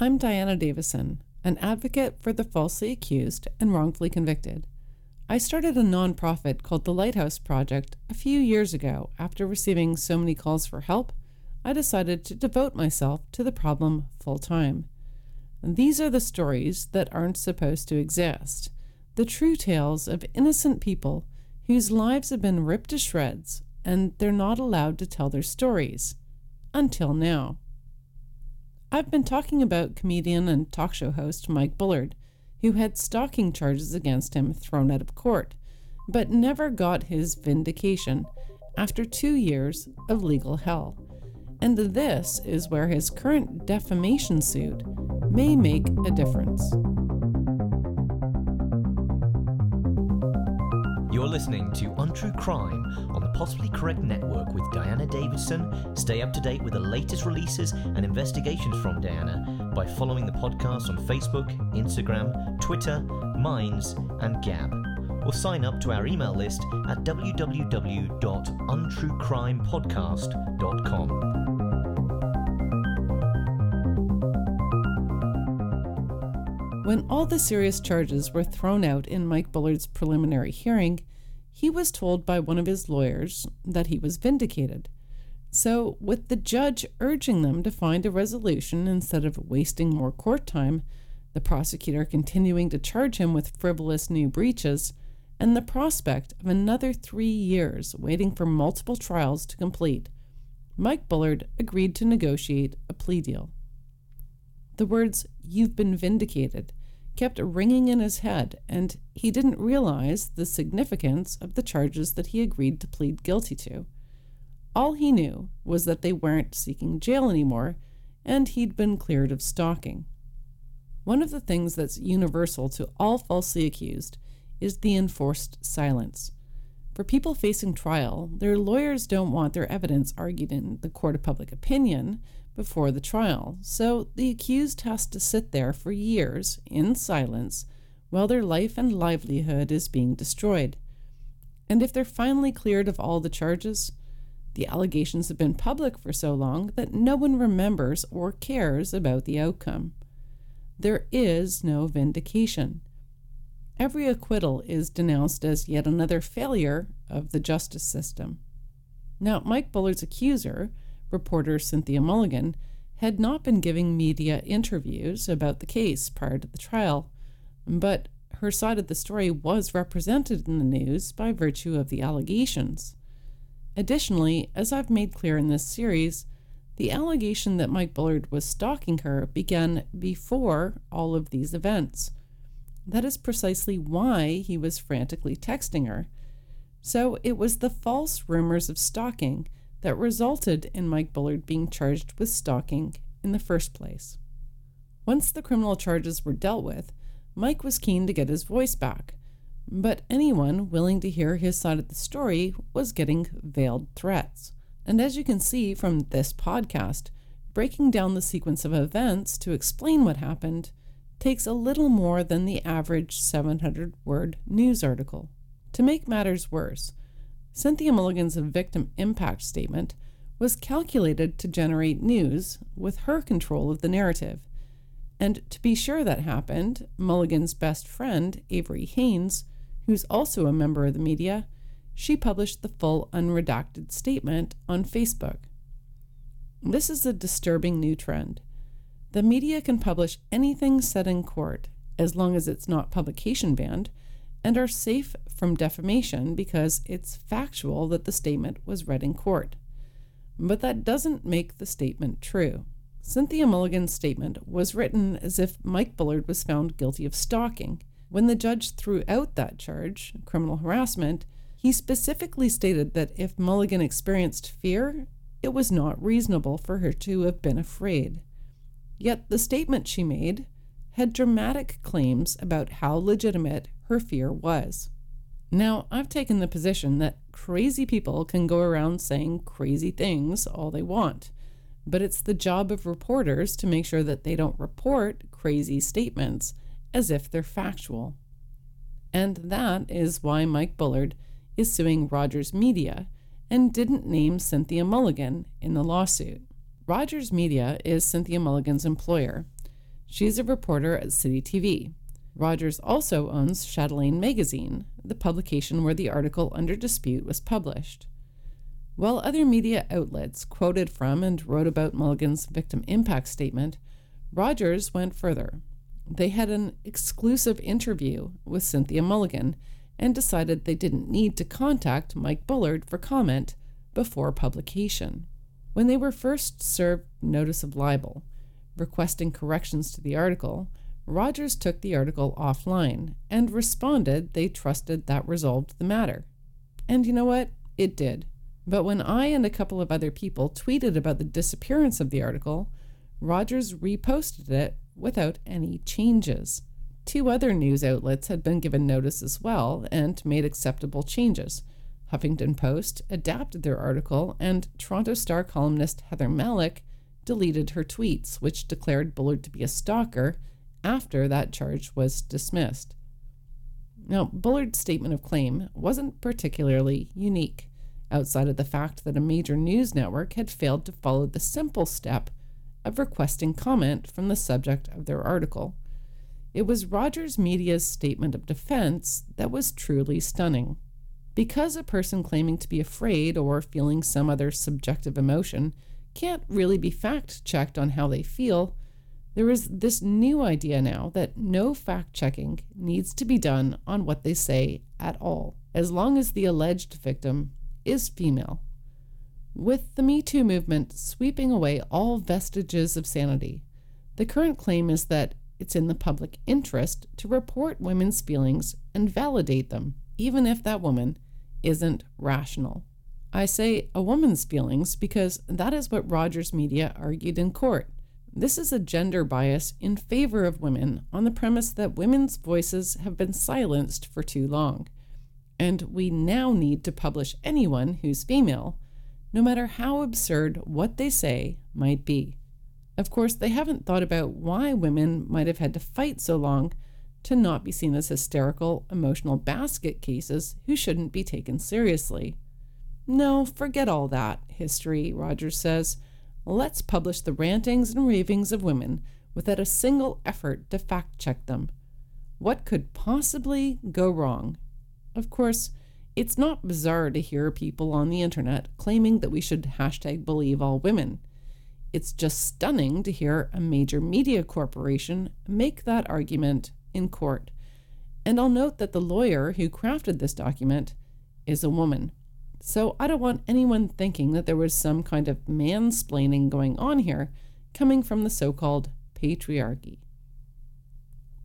I'm Diana Davison, an advocate for the falsely accused and wrongfully convicted. I started a nonprofit called the Lighthouse Project a few years ago after receiving so many calls for help. I decided to devote myself to the problem full time. These are the stories that aren't supposed to exist the true tales of innocent people whose lives have been ripped to shreds and they're not allowed to tell their stories. Until now. I've been talking about comedian and talk show host Mike Bullard, who had stalking charges against him thrown out of court, but never got his vindication after two years of legal hell. And this is where his current defamation suit may make a difference. You're listening to Untrue Crime on the Possibly Correct Network with Diana Davison. Stay up to date with the latest releases and investigations from Diana by following the podcast on Facebook, Instagram, Twitter, Minds, and Gab. Or sign up to our email list at www.untruecrimepodcast.com. When all the serious charges were thrown out in Mike Bullard's preliminary hearing, he was told by one of his lawyers that he was vindicated. So, with the judge urging them to find a resolution instead of wasting more court time, the prosecutor continuing to charge him with frivolous new breaches, and the prospect of another three years waiting for multiple trials to complete, Mike Bullard agreed to negotiate a plea deal. The words, You've been vindicated, kept ringing in his head, and he didn't realize the significance of the charges that he agreed to plead guilty to. All he knew was that they weren't seeking jail anymore, and he'd been cleared of stalking. One of the things that's universal to all falsely accused is the enforced silence. For people facing trial, their lawyers don't want their evidence argued in the court of public opinion before the trial, so the accused has to sit there for years in silence while their life and livelihood is being destroyed. And if they're finally cleared of all the charges, the allegations have been public for so long that no one remembers or cares about the outcome. There is no vindication. Every acquittal is denounced as yet another failure of the justice system. Now, Mike Bullard's accuser, reporter Cynthia Mulligan, had not been giving media interviews about the case prior to the trial, but her side of the story was represented in the news by virtue of the allegations. Additionally, as I've made clear in this series, the allegation that Mike Bullard was stalking her began before all of these events. That is precisely why he was frantically texting her. So it was the false rumors of stalking that resulted in Mike Bullard being charged with stalking in the first place. Once the criminal charges were dealt with, Mike was keen to get his voice back, but anyone willing to hear his side of the story was getting veiled threats. And as you can see from this podcast, breaking down the sequence of events to explain what happened takes a little more than the average 700 word news article. To make matters worse, Cynthia Mulligan's victim impact statement was calculated to generate news with her control of the narrative. And to be sure that happened, Mulligan's best friend, Avery Haines, who's also a member of the media, she published the full unredacted statement on Facebook. This is a disturbing new trend. The media can publish anything said in court, as long as it's not publication banned, and are safe from defamation because it's factual that the statement was read in court. But that doesn't make the statement true. Cynthia Mulligan's statement was written as if Mike Bullard was found guilty of stalking. When the judge threw out that charge, criminal harassment, he specifically stated that if Mulligan experienced fear, it was not reasonable for her to have been afraid. Yet the statement she made had dramatic claims about how legitimate her fear was. Now, I've taken the position that crazy people can go around saying crazy things all they want, but it's the job of reporters to make sure that they don't report crazy statements as if they're factual. And that is why Mike Bullard is suing Rogers Media and didn't name Cynthia Mulligan in the lawsuit. Rogers Media is Cynthia Mulligan's employer. She's a reporter at City TV. Rogers also owns Chatelaine Magazine, the publication where the article under dispute was published. While other media outlets quoted from and wrote about Mulligan's victim impact statement, Rogers went further. They had an exclusive interview with Cynthia Mulligan and decided they didn't need to contact Mike Bullard for comment before publication. When they were first served notice of libel, requesting corrections to the article, Rogers took the article offline and responded they trusted that resolved the matter. And you know what? It did. But when I and a couple of other people tweeted about the disappearance of the article, Rogers reposted it without any changes. Two other news outlets had been given notice as well and made acceptable changes. Huffington Post adapted their article, and Toronto Star columnist Heather Mallick deleted her tweets, which declared Bullard to be a stalker after that charge was dismissed. Now, Bullard's statement of claim wasn't particularly unique, outside of the fact that a major news network had failed to follow the simple step of requesting comment from the subject of their article. It was Rogers Media's statement of defense that was truly stunning. Because a person claiming to be afraid or feeling some other subjective emotion can't really be fact checked on how they feel, there is this new idea now that no fact checking needs to be done on what they say at all, as long as the alleged victim is female. With the Me Too movement sweeping away all vestiges of sanity, the current claim is that it's in the public interest to report women's feelings and validate them, even if that woman isn't rational. I say a woman's feelings because that is what Rogers Media argued in court. This is a gender bias in favor of women on the premise that women's voices have been silenced for too long. And we now need to publish anyone who's female, no matter how absurd what they say might be. Of course, they haven't thought about why women might have had to fight so long to not be seen as hysterical, emotional basket cases who shouldn't be taken seriously. No, forget all that, history, Rogers says. Let's publish the rantings and ravings of women without a single effort to fact check them. What could possibly go wrong? Of course, it's not bizarre to hear people on the internet claiming that we should hashtag believe all women. It's just stunning to hear a major media corporation make that argument in court. And I'll note that the lawyer who crafted this document is a woman. So I don't want anyone thinking that there was some kind of mansplaining going on here coming from the so called patriarchy.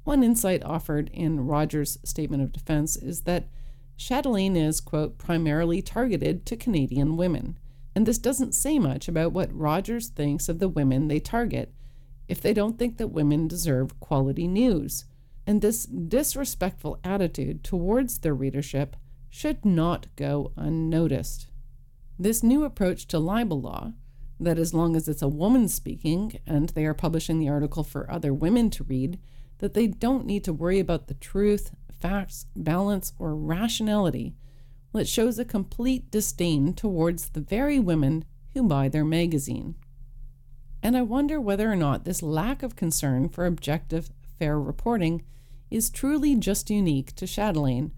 One insight offered in Rogers' statement of defense is that Chatelaine is, quote, primarily targeted to Canadian women. And this doesn't say much about what Rogers thinks of the women they target if they don't think that women deserve quality news. And this disrespectful attitude towards their readership should not go unnoticed. This new approach to libel law, that as long as it's a woman speaking and they are publishing the article for other women to read, that they don't need to worry about the truth, facts, balance, or rationality, well, it shows a complete disdain towards the very women who buy their magazine. And I wonder whether or not this lack of concern for objective, fair reporting is truly just unique to Chatelaine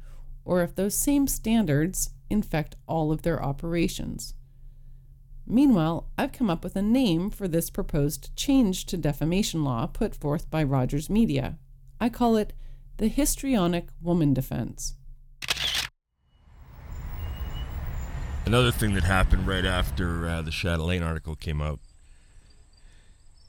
or if those same standards infect all of their operations. Meanwhile, I've come up with a name for this proposed change to defamation law put forth by Rogers Media. I call it the Histrionic Woman Defense. Another thing that happened right after uh, the Chatelaine article came out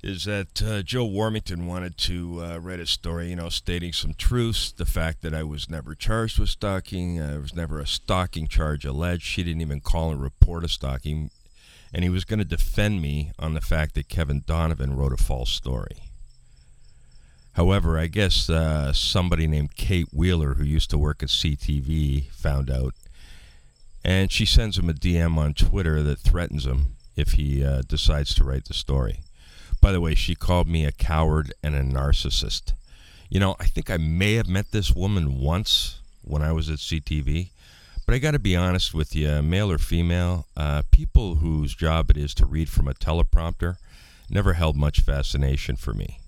is that uh, Joe Warmington wanted to uh, write a story, you know, stating some truths. The fact that I was never charged with stalking, uh, there was never a stalking charge alleged. She didn't even call and report a stalking. And he was going to defend me on the fact that Kevin Donovan wrote a false story. However, I guess uh, somebody named Kate Wheeler, who used to work at CTV, found out. And she sends him a DM on Twitter that threatens him if he uh, decides to write the story. By the way, she called me a coward and a narcissist. You know, I think I may have met this woman once when I was at CTV, but I got to be honest with you, male or female, uh, people whose job it is to read from a teleprompter never held much fascination for me.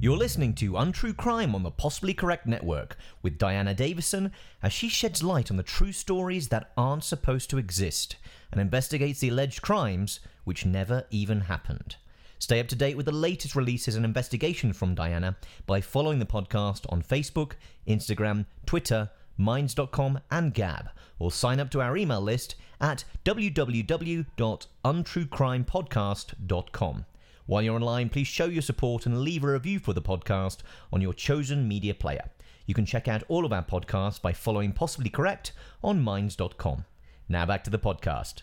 You're listening to Untrue Crime on the Possibly Correct Network with Diana Davison as she sheds light on the true stories that aren't supposed to exist and investigates the alleged crimes which never even happened. Stay up to date with the latest releases and investigations from Diana by following the podcast on Facebook, Instagram, Twitter, Minds.com, and Gab, or sign up to our email list at www.untruecrimepodcast.com. While you're online, please show your support and leave a review for the podcast on your chosen media player. You can check out all of our podcasts by following Possibly Correct on Minds.com. Now back to the podcast.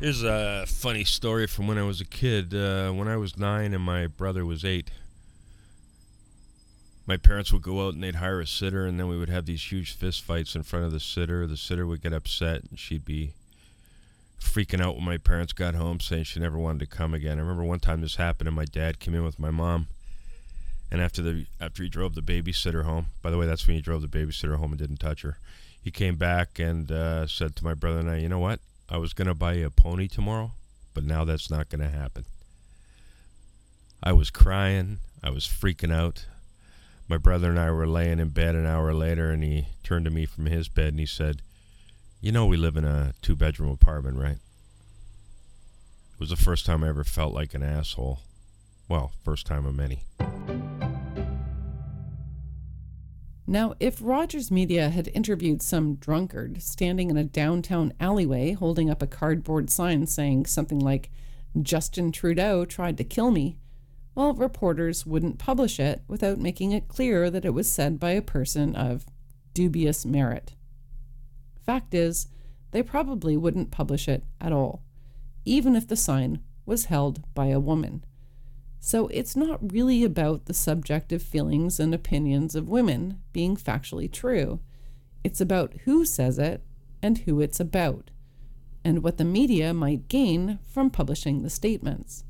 Here's a funny story from when I was a kid. Uh, when I was nine and my brother was eight, my parents would go out and they'd hire a sitter, and then we would have these huge fist fights in front of the sitter. The sitter would get upset, and she'd be freaking out when my parents got home, saying she never wanted to come again. I remember one time this happened, and my dad came in with my mom, and after the after he drove the babysitter home. By the way, that's when he drove the babysitter home and didn't touch her. He came back and uh, said to my brother and I, "You know what? I was going to buy you a pony tomorrow, but now that's not going to happen. I was crying. I was freaking out. My brother and I were laying in bed an hour later, and he turned to me from his bed and he said, You know, we live in a two bedroom apartment, right? It was the first time I ever felt like an asshole. Well, first time of many. Now, if Rogers Media had interviewed some drunkard standing in a downtown alleyway holding up a cardboard sign saying something like, Justin Trudeau tried to kill me, well, reporters wouldn't publish it without making it clear that it was said by a person of dubious merit. Fact is, they probably wouldn't publish it at all, even if the sign was held by a woman. So it's not really about the subjective feelings and opinions of women being factually true. It's about who says it and who it's about, and what the media might gain from publishing the statements.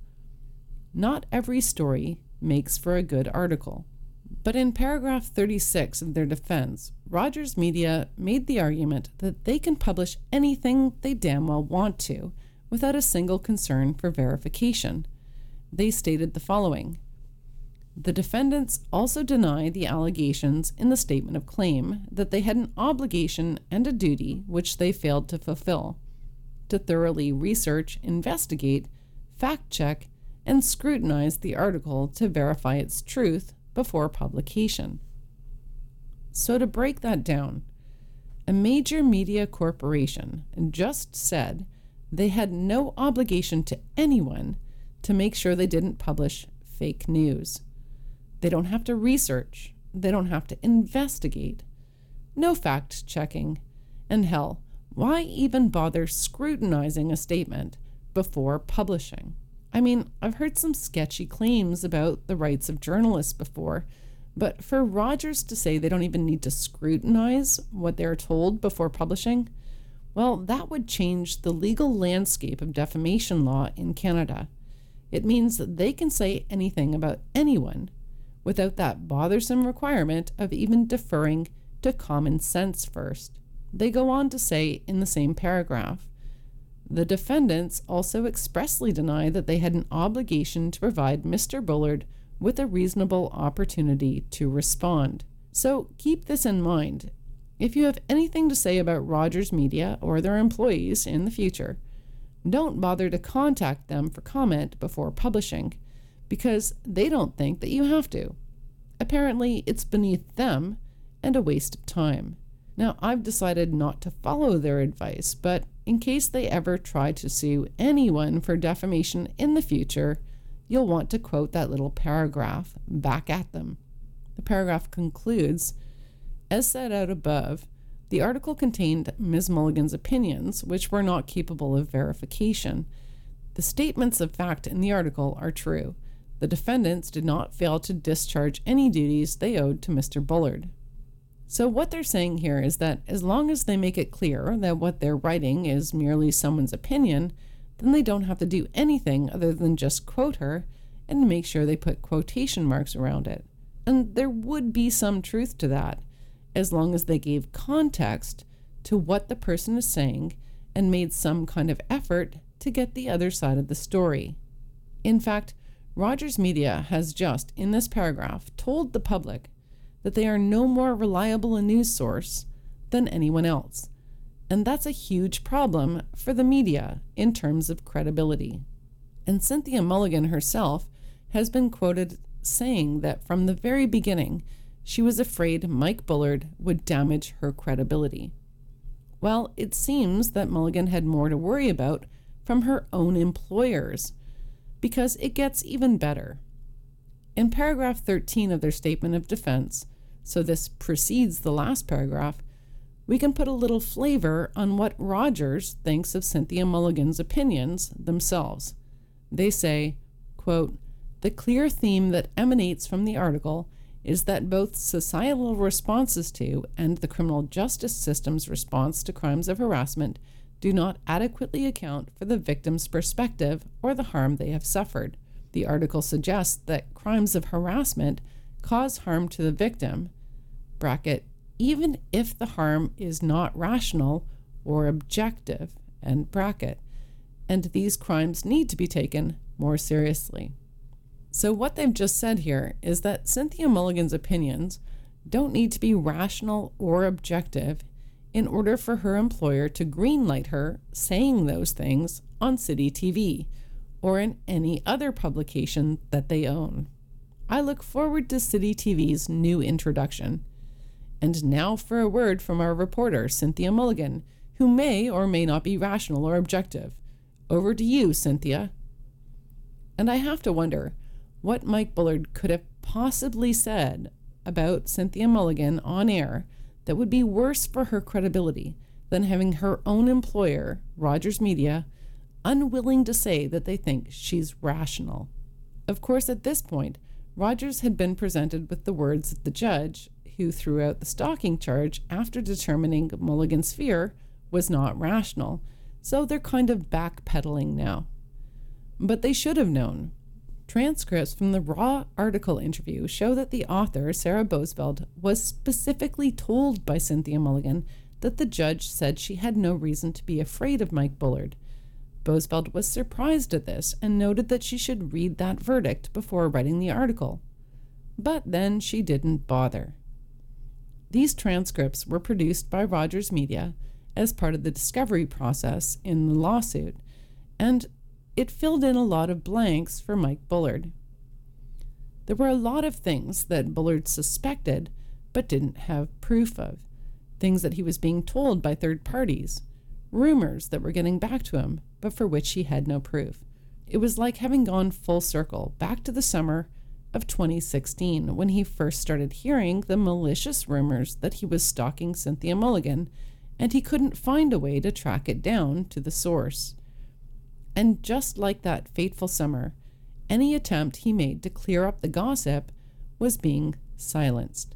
Not every story makes for a good article. But in paragraph 36 of their defense, Rogers Media made the argument that they can publish anything they damn well want to without a single concern for verification. They stated the following. The defendants also deny the allegations in the statement of claim that they had an obligation and a duty which they failed to fulfill to thoroughly research, investigate, fact check, and scrutinize the article to verify its truth before publication. So, to break that down, a major media corporation just said they had no obligation to anyone to make sure they didn't publish fake news. They don't have to research, they don't have to investigate. No fact checking. And hell, why even bother scrutinizing a statement before publishing? I mean, I've heard some sketchy claims about the rights of journalists before, but for Rogers to say they don't even need to scrutinize what they're told before publishing, well, that would change the legal landscape of defamation law in Canada. It means that they can say anything about anyone without that bothersome requirement of even deferring to common sense first. They go on to say in the same paragraph the defendants also expressly deny that they had an obligation to provide Mr. Bullard with a reasonable opportunity to respond. So keep this in mind. If you have anything to say about Rogers Media or their employees in the future, don't bother to contact them for comment before publishing because they don't think that you have to. Apparently, it's beneath them and a waste of time. Now, I've decided not to follow their advice, but in case they ever try to sue anyone for defamation in the future, you'll want to quote that little paragraph back at them. The paragraph concludes As set out above, the article contained Ms. Mulligan's opinions, which were not capable of verification. The statements of fact in the article are true. The defendants did not fail to discharge any duties they owed to Mr. Bullard. So, what they're saying here is that as long as they make it clear that what they're writing is merely someone's opinion, then they don't have to do anything other than just quote her and make sure they put quotation marks around it. And there would be some truth to that as long as they gave context to what the person is saying and made some kind of effort to get the other side of the story. In fact, Rogers Media has just, in this paragraph, told the public that they are no more reliable a news source than anyone else. And that's a huge problem for the media in terms of credibility. And Cynthia Mulligan herself has been quoted saying that from the very beginning, she was afraid Mike Bullard would damage her credibility. Well, it seems that Mulligan had more to worry about from her own employers, because it gets even better. In paragraph 13 of their statement of defense, so this precedes the last paragraph, we can put a little flavor on what Rogers thinks of Cynthia Mulligan's opinions themselves. They say, quote, the clear theme that emanates from the article is that both societal responses to and the criminal justice system's response to crimes of harassment do not adequately account for the victim's perspective or the harm they have suffered. The article suggests that crimes of harassment cause harm to the victim, bracket, even if the harm is not rational or objective, and bracket, and these crimes need to be taken more seriously. So, what they've just said here is that Cynthia Mulligan's opinions don't need to be rational or objective in order for her employer to greenlight her saying those things on City TV or in any other publication that they own. I look forward to City TV's new introduction. And now for a word from our reporter, Cynthia Mulligan, who may or may not be rational or objective. Over to you, Cynthia. And I have to wonder what Mike Bullard could have possibly said about Cynthia Mulligan on air that would be worse for her credibility than having her own employer, Rogers Media, unwilling to say that they think she's rational. Of course, at this point, Rogers had been presented with the words of the judge, who threw out the stalking charge after determining Mulligan's fear was not rational, so they're kind of backpedaling now. But they should have known Transcripts from the Raw article interview show that the author, Sarah Boesveld, was specifically told by Cynthia Mulligan that the judge said she had no reason to be afraid of Mike Bullard. Boesveld was surprised at this and noted that she should read that verdict before writing the article. But then she didn't bother. These transcripts were produced by Rogers Media as part of the discovery process in the lawsuit, and it filled in a lot of blanks for Mike Bullard. There were a lot of things that Bullard suspected but didn't have proof of, things that he was being told by third parties, rumors that were getting back to him but for which he had no proof. It was like having gone full circle back to the summer of 2016 when he first started hearing the malicious rumors that he was stalking Cynthia Mulligan and he couldn't find a way to track it down to the source. And just like that fateful summer, any attempt he made to clear up the gossip was being silenced.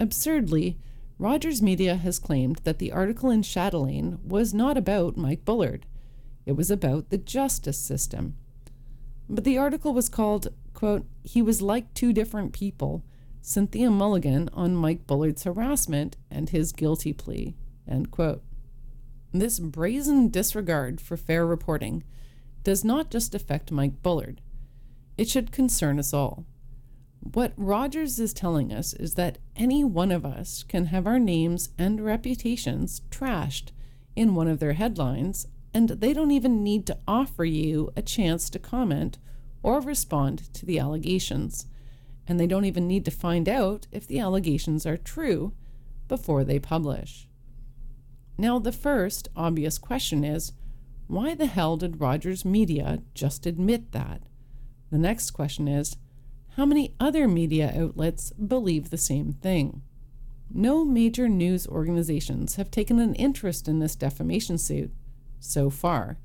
Absurdly, Rogers Media has claimed that the article in Chatelaine was not about Mike Bullard. It was about the justice system. But the article was called, quote, He was like two different people, Cynthia Mulligan on Mike Bullard's harassment and his guilty plea, end quote. This brazen disregard for fair reporting does not just affect Mike Bullard, it should concern us all. What Rogers is telling us is that any one of us can have our names and reputations trashed in one of their headlines, and they don't even need to offer you a chance to comment or respond to the allegations. And they don't even need to find out if the allegations are true before they publish. Now, the first obvious question is why the hell did Rogers Media just admit that? The next question is how many other media outlets believe the same thing? No major news organizations have taken an interest in this defamation suit so far,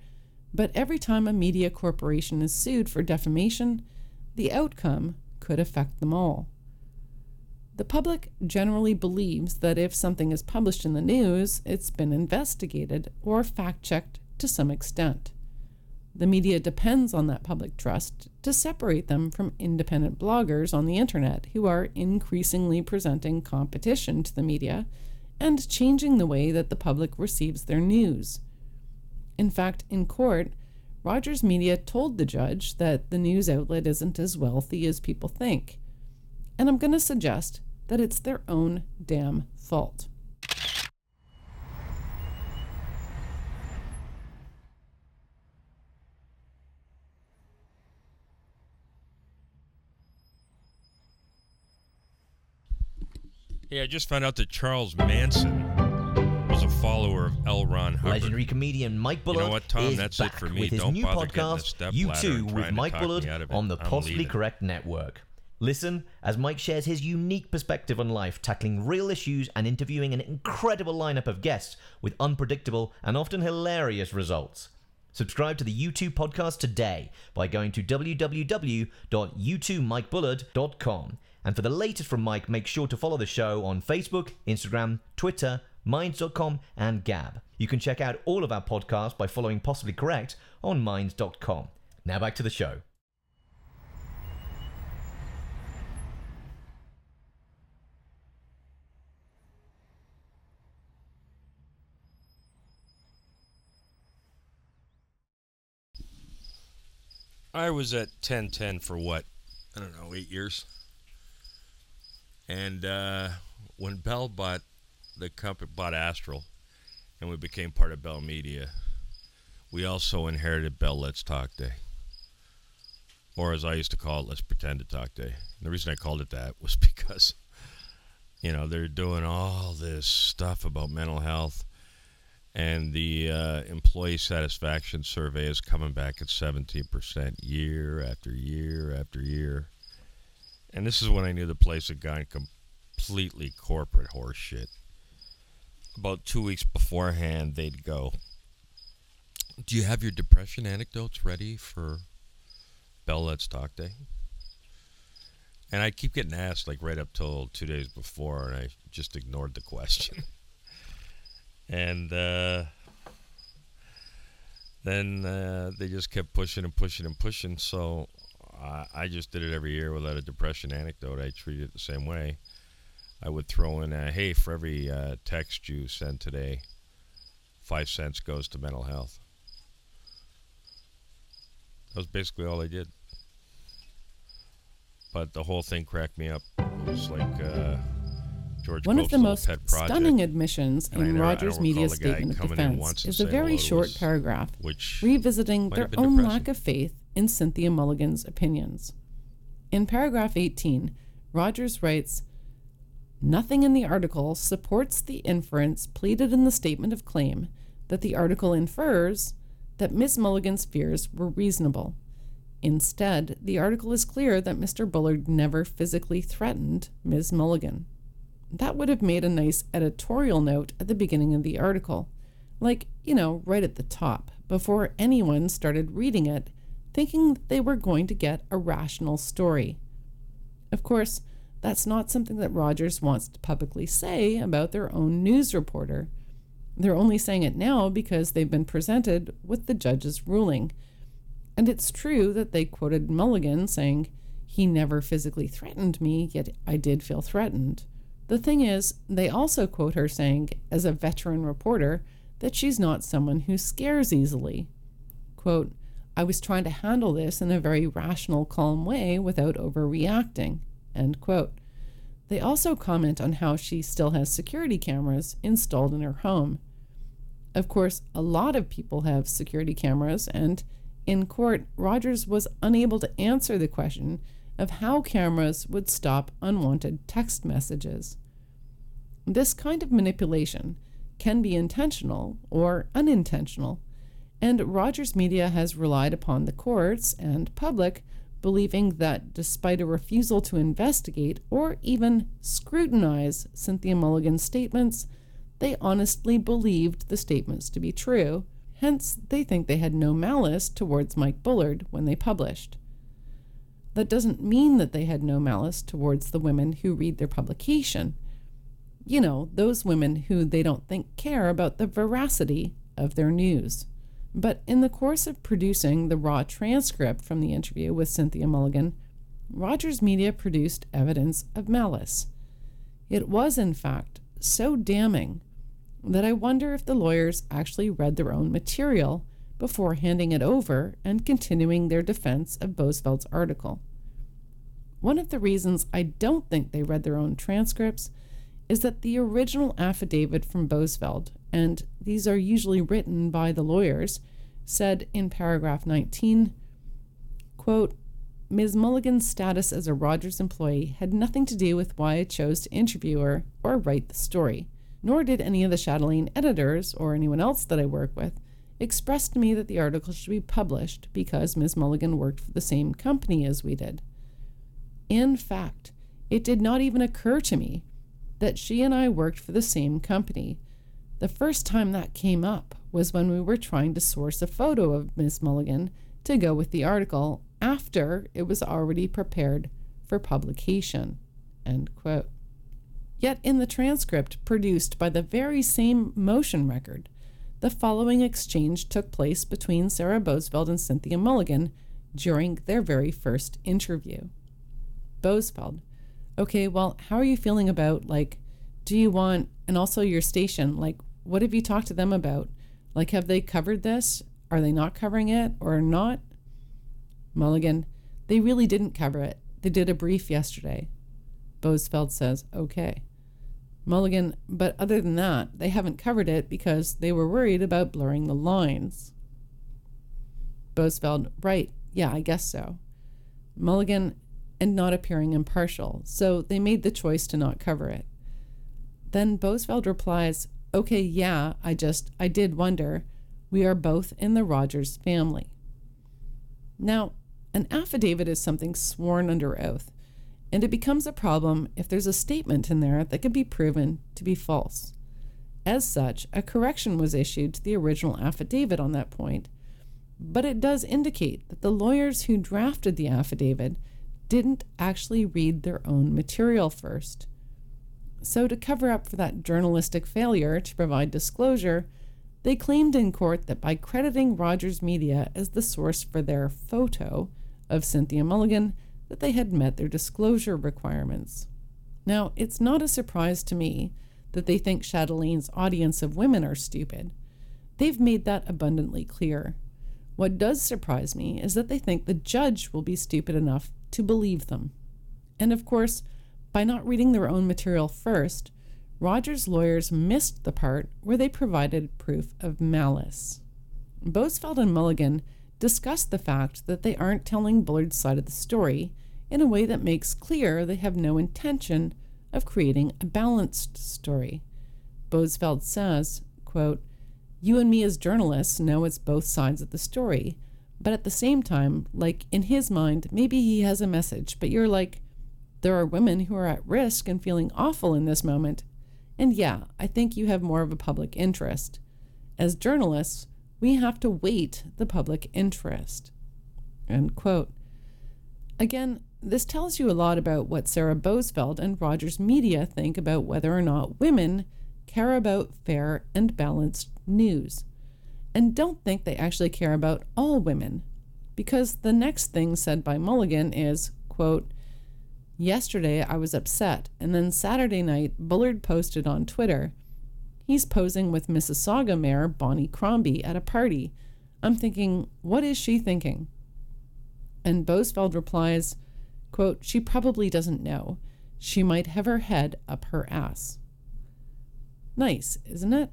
but every time a media corporation is sued for defamation, the outcome could affect them all. The public generally believes that if something is published in the news, it's been investigated or fact checked to some extent. The media depends on that public trust to separate them from independent bloggers on the internet who are increasingly presenting competition to the media and changing the way that the public receives their news. In fact, in court, Rogers Media told the judge that the news outlet isn't as wealthy as people think. And I'm going to suggest that it's their own damn fault. Yeah, I just found out that Charles Manson was a follower of L. Ron Hubbard. Legendary comedian Mike Bullard You know what, Tom? is That's it for me. with his Don't new bother getting the podcast, step You ladder Too, and with to Mike talk me Bullard out of it. on the I'm Possibly leaving. Correct Network. Listen as Mike shares his unique perspective on life, tackling real issues and interviewing an incredible lineup of guests with unpredictable and often hilarious results. Subscribe to the YouTube podcast today by going to www.u2mikebullard.com. And for the latest from Mike, make sure to follow the show on Facebook, Instagram, Twitter, Minds.com, and Gab. You can check out all of our podcasts by following Possibly Correct on Minds.com. Now back to the show. I was at 1010 for what? I don't know, eight years. And uh, when Bell bought the company, bought Astral, and we became part of Bell Media, we also inherited Bell Let's Talk Day. Or as I used to call it, Let's Pretend to Talk Day. And the reason I called it that was because, you know, they're doing all this stuff about mental health and the uh, employee satisfaction survey is coming back at 17% year after year after year. And this is when I knew the place had gone completely corporate horseshit. About two weeks beforehand, they'd go, Do you have your depression anecdotes ready for Bell Let's Talk Day? And I keep getting asked, like, right up till two days before, and I just ignored the question. and uh, then uh, they just kept pushing and pushing and pushing. So I, I just did it every year without a depression anecdote. I treated it the same way. I would throw in, a, hey, for every uh, text you send today, five cents goes to mental health. That was basically all I did. But the whole thing cracked me up. It was like uh, George One of the most project, stunning admissions in Rogers don't Media's recall the guy statement of defense is a very short was- paragraph which revisiting their own depressing. lack of faith in Cynthia Mulligan's opinions. In paragraph 18, Rogers writes Nothing in the article supports the inference pleaded in the statement of claim that the article infers that Miss Mulligan's fears were reasonable. Instead, the article is clear that Mr. Bullard never physically threatened Ms. Mulligan. That would have made a nice editorial note at the beginning of the article, like, you know, right at the top, before anyone started reading it, thinking that they were going to get a rational story. Of course, that's not something that Rogers wants to publicly say about their own news reporter. They're only saying it now because they've been presented with the judge's ruling. And it's true that they quoted Mulligan saying, He never physically threatened me, yet I did feel threatened. The thing is, they also quote her saying, as a veteran reporter, that she's not someone who scares easily. Quote, I was trying to handle this in a very rational, calm way without overreacting. End quote. They also comment on how she still has security cameras installed in her home. Of course, a lot of people have security cameras, and in court, Rogers was unable to answer the question of how cameras would stop unwanted text messages. This kind of manipulation can be intentional or unintentional, and Rogers Media has relied upon the courts and public believing that despite a refusal to investigate or even scrutinize Cynthia Mulligan's statements, they honestly believed the statements to be true. Hence, they think they had no malice towards Mike Bullard when they published. That doesn't mean that they had no malice towards the women who read their publication. You know, those women who they don't think care about the veracity of their news. But in the course of producing the raw transcript from the interview with Cynthia Mulligan, Rogers Media produced evidence of malice. It was, in fact, so damning that I wonder if the lawyers actually read their own material before handing it over and continuing their defense of Boesveld's article. One of the reasons I don't think they read their own transcripts is that the original affidavit from Boesveld, and these are usually written by the lawyers, said in paragraph 19, quote, Ms. Mulligan's status as a Rogers employee had nothing to do with why I chose to interview her or write the story, nor did any of the Chatelaine editors or anyone else that I work with express to me that the article should be published because Ms. Mulligan worked for the same company as we did. In fact, it did not even occur to me that she and I worked for the same company. The first time that came up was when we were trying to source a photo of Miss Mulligan to go with the article after it was already prepared for publication. End quote. Yet in the transcript produced by the very same motion record, the following exchange took place between Sarah Boesveld and Cynthia Mulligan during their very first interview. Boesveld, okay, well, how are you feeling about, like, do you want, and also your station, like, what have you talked to them about? Like, have they covered this? Are they not covering it or not? Mulligan, they really didn't cover it. They did a brief yesterday. Boesveld says, okay. Mulligan, but other than that, they haven't covered it because they were worried about blurring the lines. Boesveld, right, yeah, I guess so. Mulligan, and not appearing impartial, so they made the choice to not cover it. Then Boesveld replies, Okay, yeah, I just, I did wonder. We are both in the Rogers family. Now, an affidavit is something sworn under oath, and it becomes a problem if there's a statement in there that can be proven to be false. As such, a correction was issued to the original affidavit on that point, but it does indicate that the lawyers who drafted the affidavit didn't actually read their own material first. So, to cover up for that journalistic failure to provide disclosure, they claimed in court that by crediting Rogers Media as the source for their photo of Cynthia Mulligan, that they had met their disclosure requirements. Now, it's not a surprise to me that they think Chatelaine's audience of women are stupid. They've made that abundantly clear. What does surprise me is that they think the judge will be stupid enough to believe them. And of course, by not reading their own material first, Rogers' lawyers missed the part where they provided proof of malice. Boesveld and Mulligan discussed the fact that they aren't telling Bullard's side of the story in a way that makes clear they have no intention of creating a balanced story. Boesveld says, quote, You and me as journalists know it's both sides of the story, but at the same time, like in his mind, maybe he has a message, but you're like, there are women who are at risk and feeling awful in this moment. And yeah, I think you have more of a public interest. As journalists, we have to weight the public interest. End quote. Again, this tells you a lot about what Sarah Boesveld and Rogers Media think about whether or not women care about fair and balanced news and don't think they actually care about all women. Because the next thing said by Mulligan is, quote, Yesterday I was upset, and then Saturday night Bullard posted on Twitter. He's posing with Mississauga Mayor Bonnie Crombie at a party. I'm thinking, what is she thinking? And Boesveld replies, quote, She probably doesn't know. She might have her head up her ass. Nice, isn't it?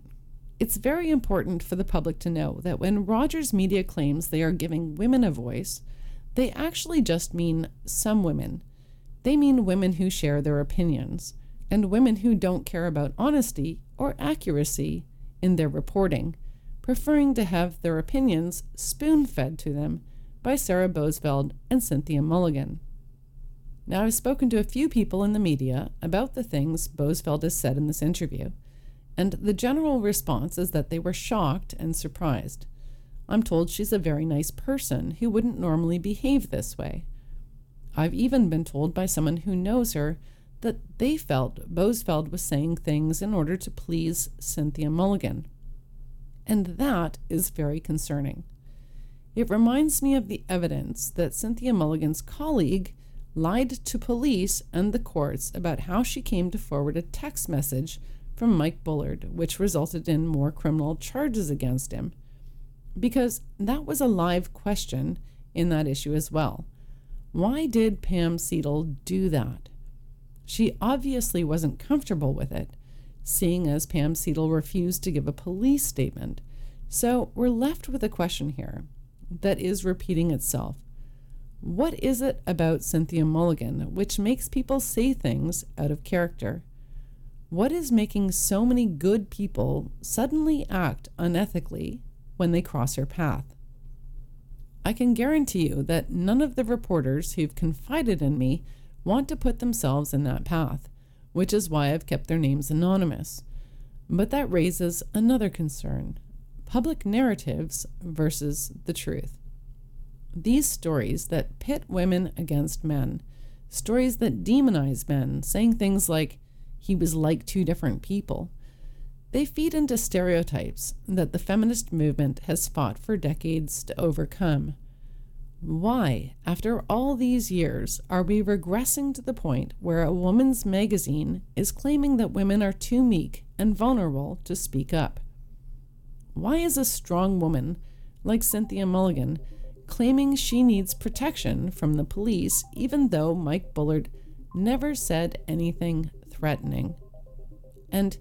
It's very important for the public to know that when Rogers Media claims they are giving women a voice, they actually just mean some women. They mean women who share their opinions, and women who don't care about honesty or accuracy in their reporting, preferring to have their opinions spoon fed to them by Sarah Boesveld and Cynthia Mulligan. Now, I've spoken to a few people in the media about the things Boesveld has said in this interview and the general response is that they were shocked and surprised. I'm told she's a very nice person who wouldn't normally behave this way. I've even been told by someone who knows her that they felt Boesveld was saying things in order to please Cynthia Mulligan. And that is very concerning. It reminds me of the evidence that Cynthia Mulligan's colleague lied to police and the courts about how she came to forward a text message from Mike Bullard, which resulted in more criminal charges against him. because that was a live question in that issue as well. Why did Pam Seidel do that? She obviously wasn't comfortable with it, seeing as Pam Seidel refused to give a police statement. So we're left with a question here that is repeating itself. What is it about Cynthia Mulligan which makes people say things out of character? What is making so many good people suddenly act unethically when they cross her path? I can guarantee you that none of the reporters who've confided in me want to put themselves in that path, which is why I've kept their names anonymous. But that raises another concern public narratives versus the truth. These stories that pit women against men, stories that demonize men, saying things like, he was like two different people, they feed into stereotypes that the feminist movement has fought for decades to overcome. Why, after all these years, are we regressing to the point where a woman's magazine is claiming that women are too meek and vulnerable to speak up? Why is a strong woman, like Cynthia Mulligan, claiming she needs protection from the police even though Mike Bullard never said anything threatening? And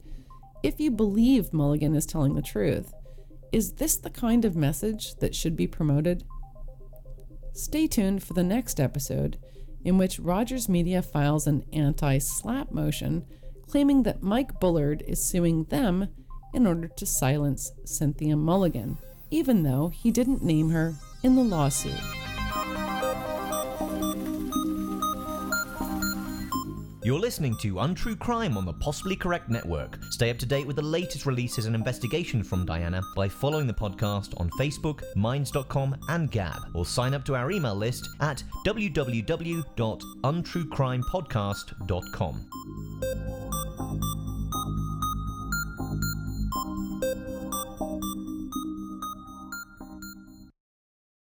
if you believe Mulligan is telling the truth, is this the kind of message that should be promoted? Stay tuned for the next episode, in which Rogers Media files an anti SLAPP motion claiming that Mike Bullard is suing them in order to silence Cynthia Mulligan, even though he didn't name her in the lawsuit. You're listening to Untrue Crime on the Possibly Correct Network. Stay up to date with the latest releases and investigations from Diana by following the podcast on Facebook, Minds.com, and Gab, or sign up to our email list at www.untruecrimepodcast.com.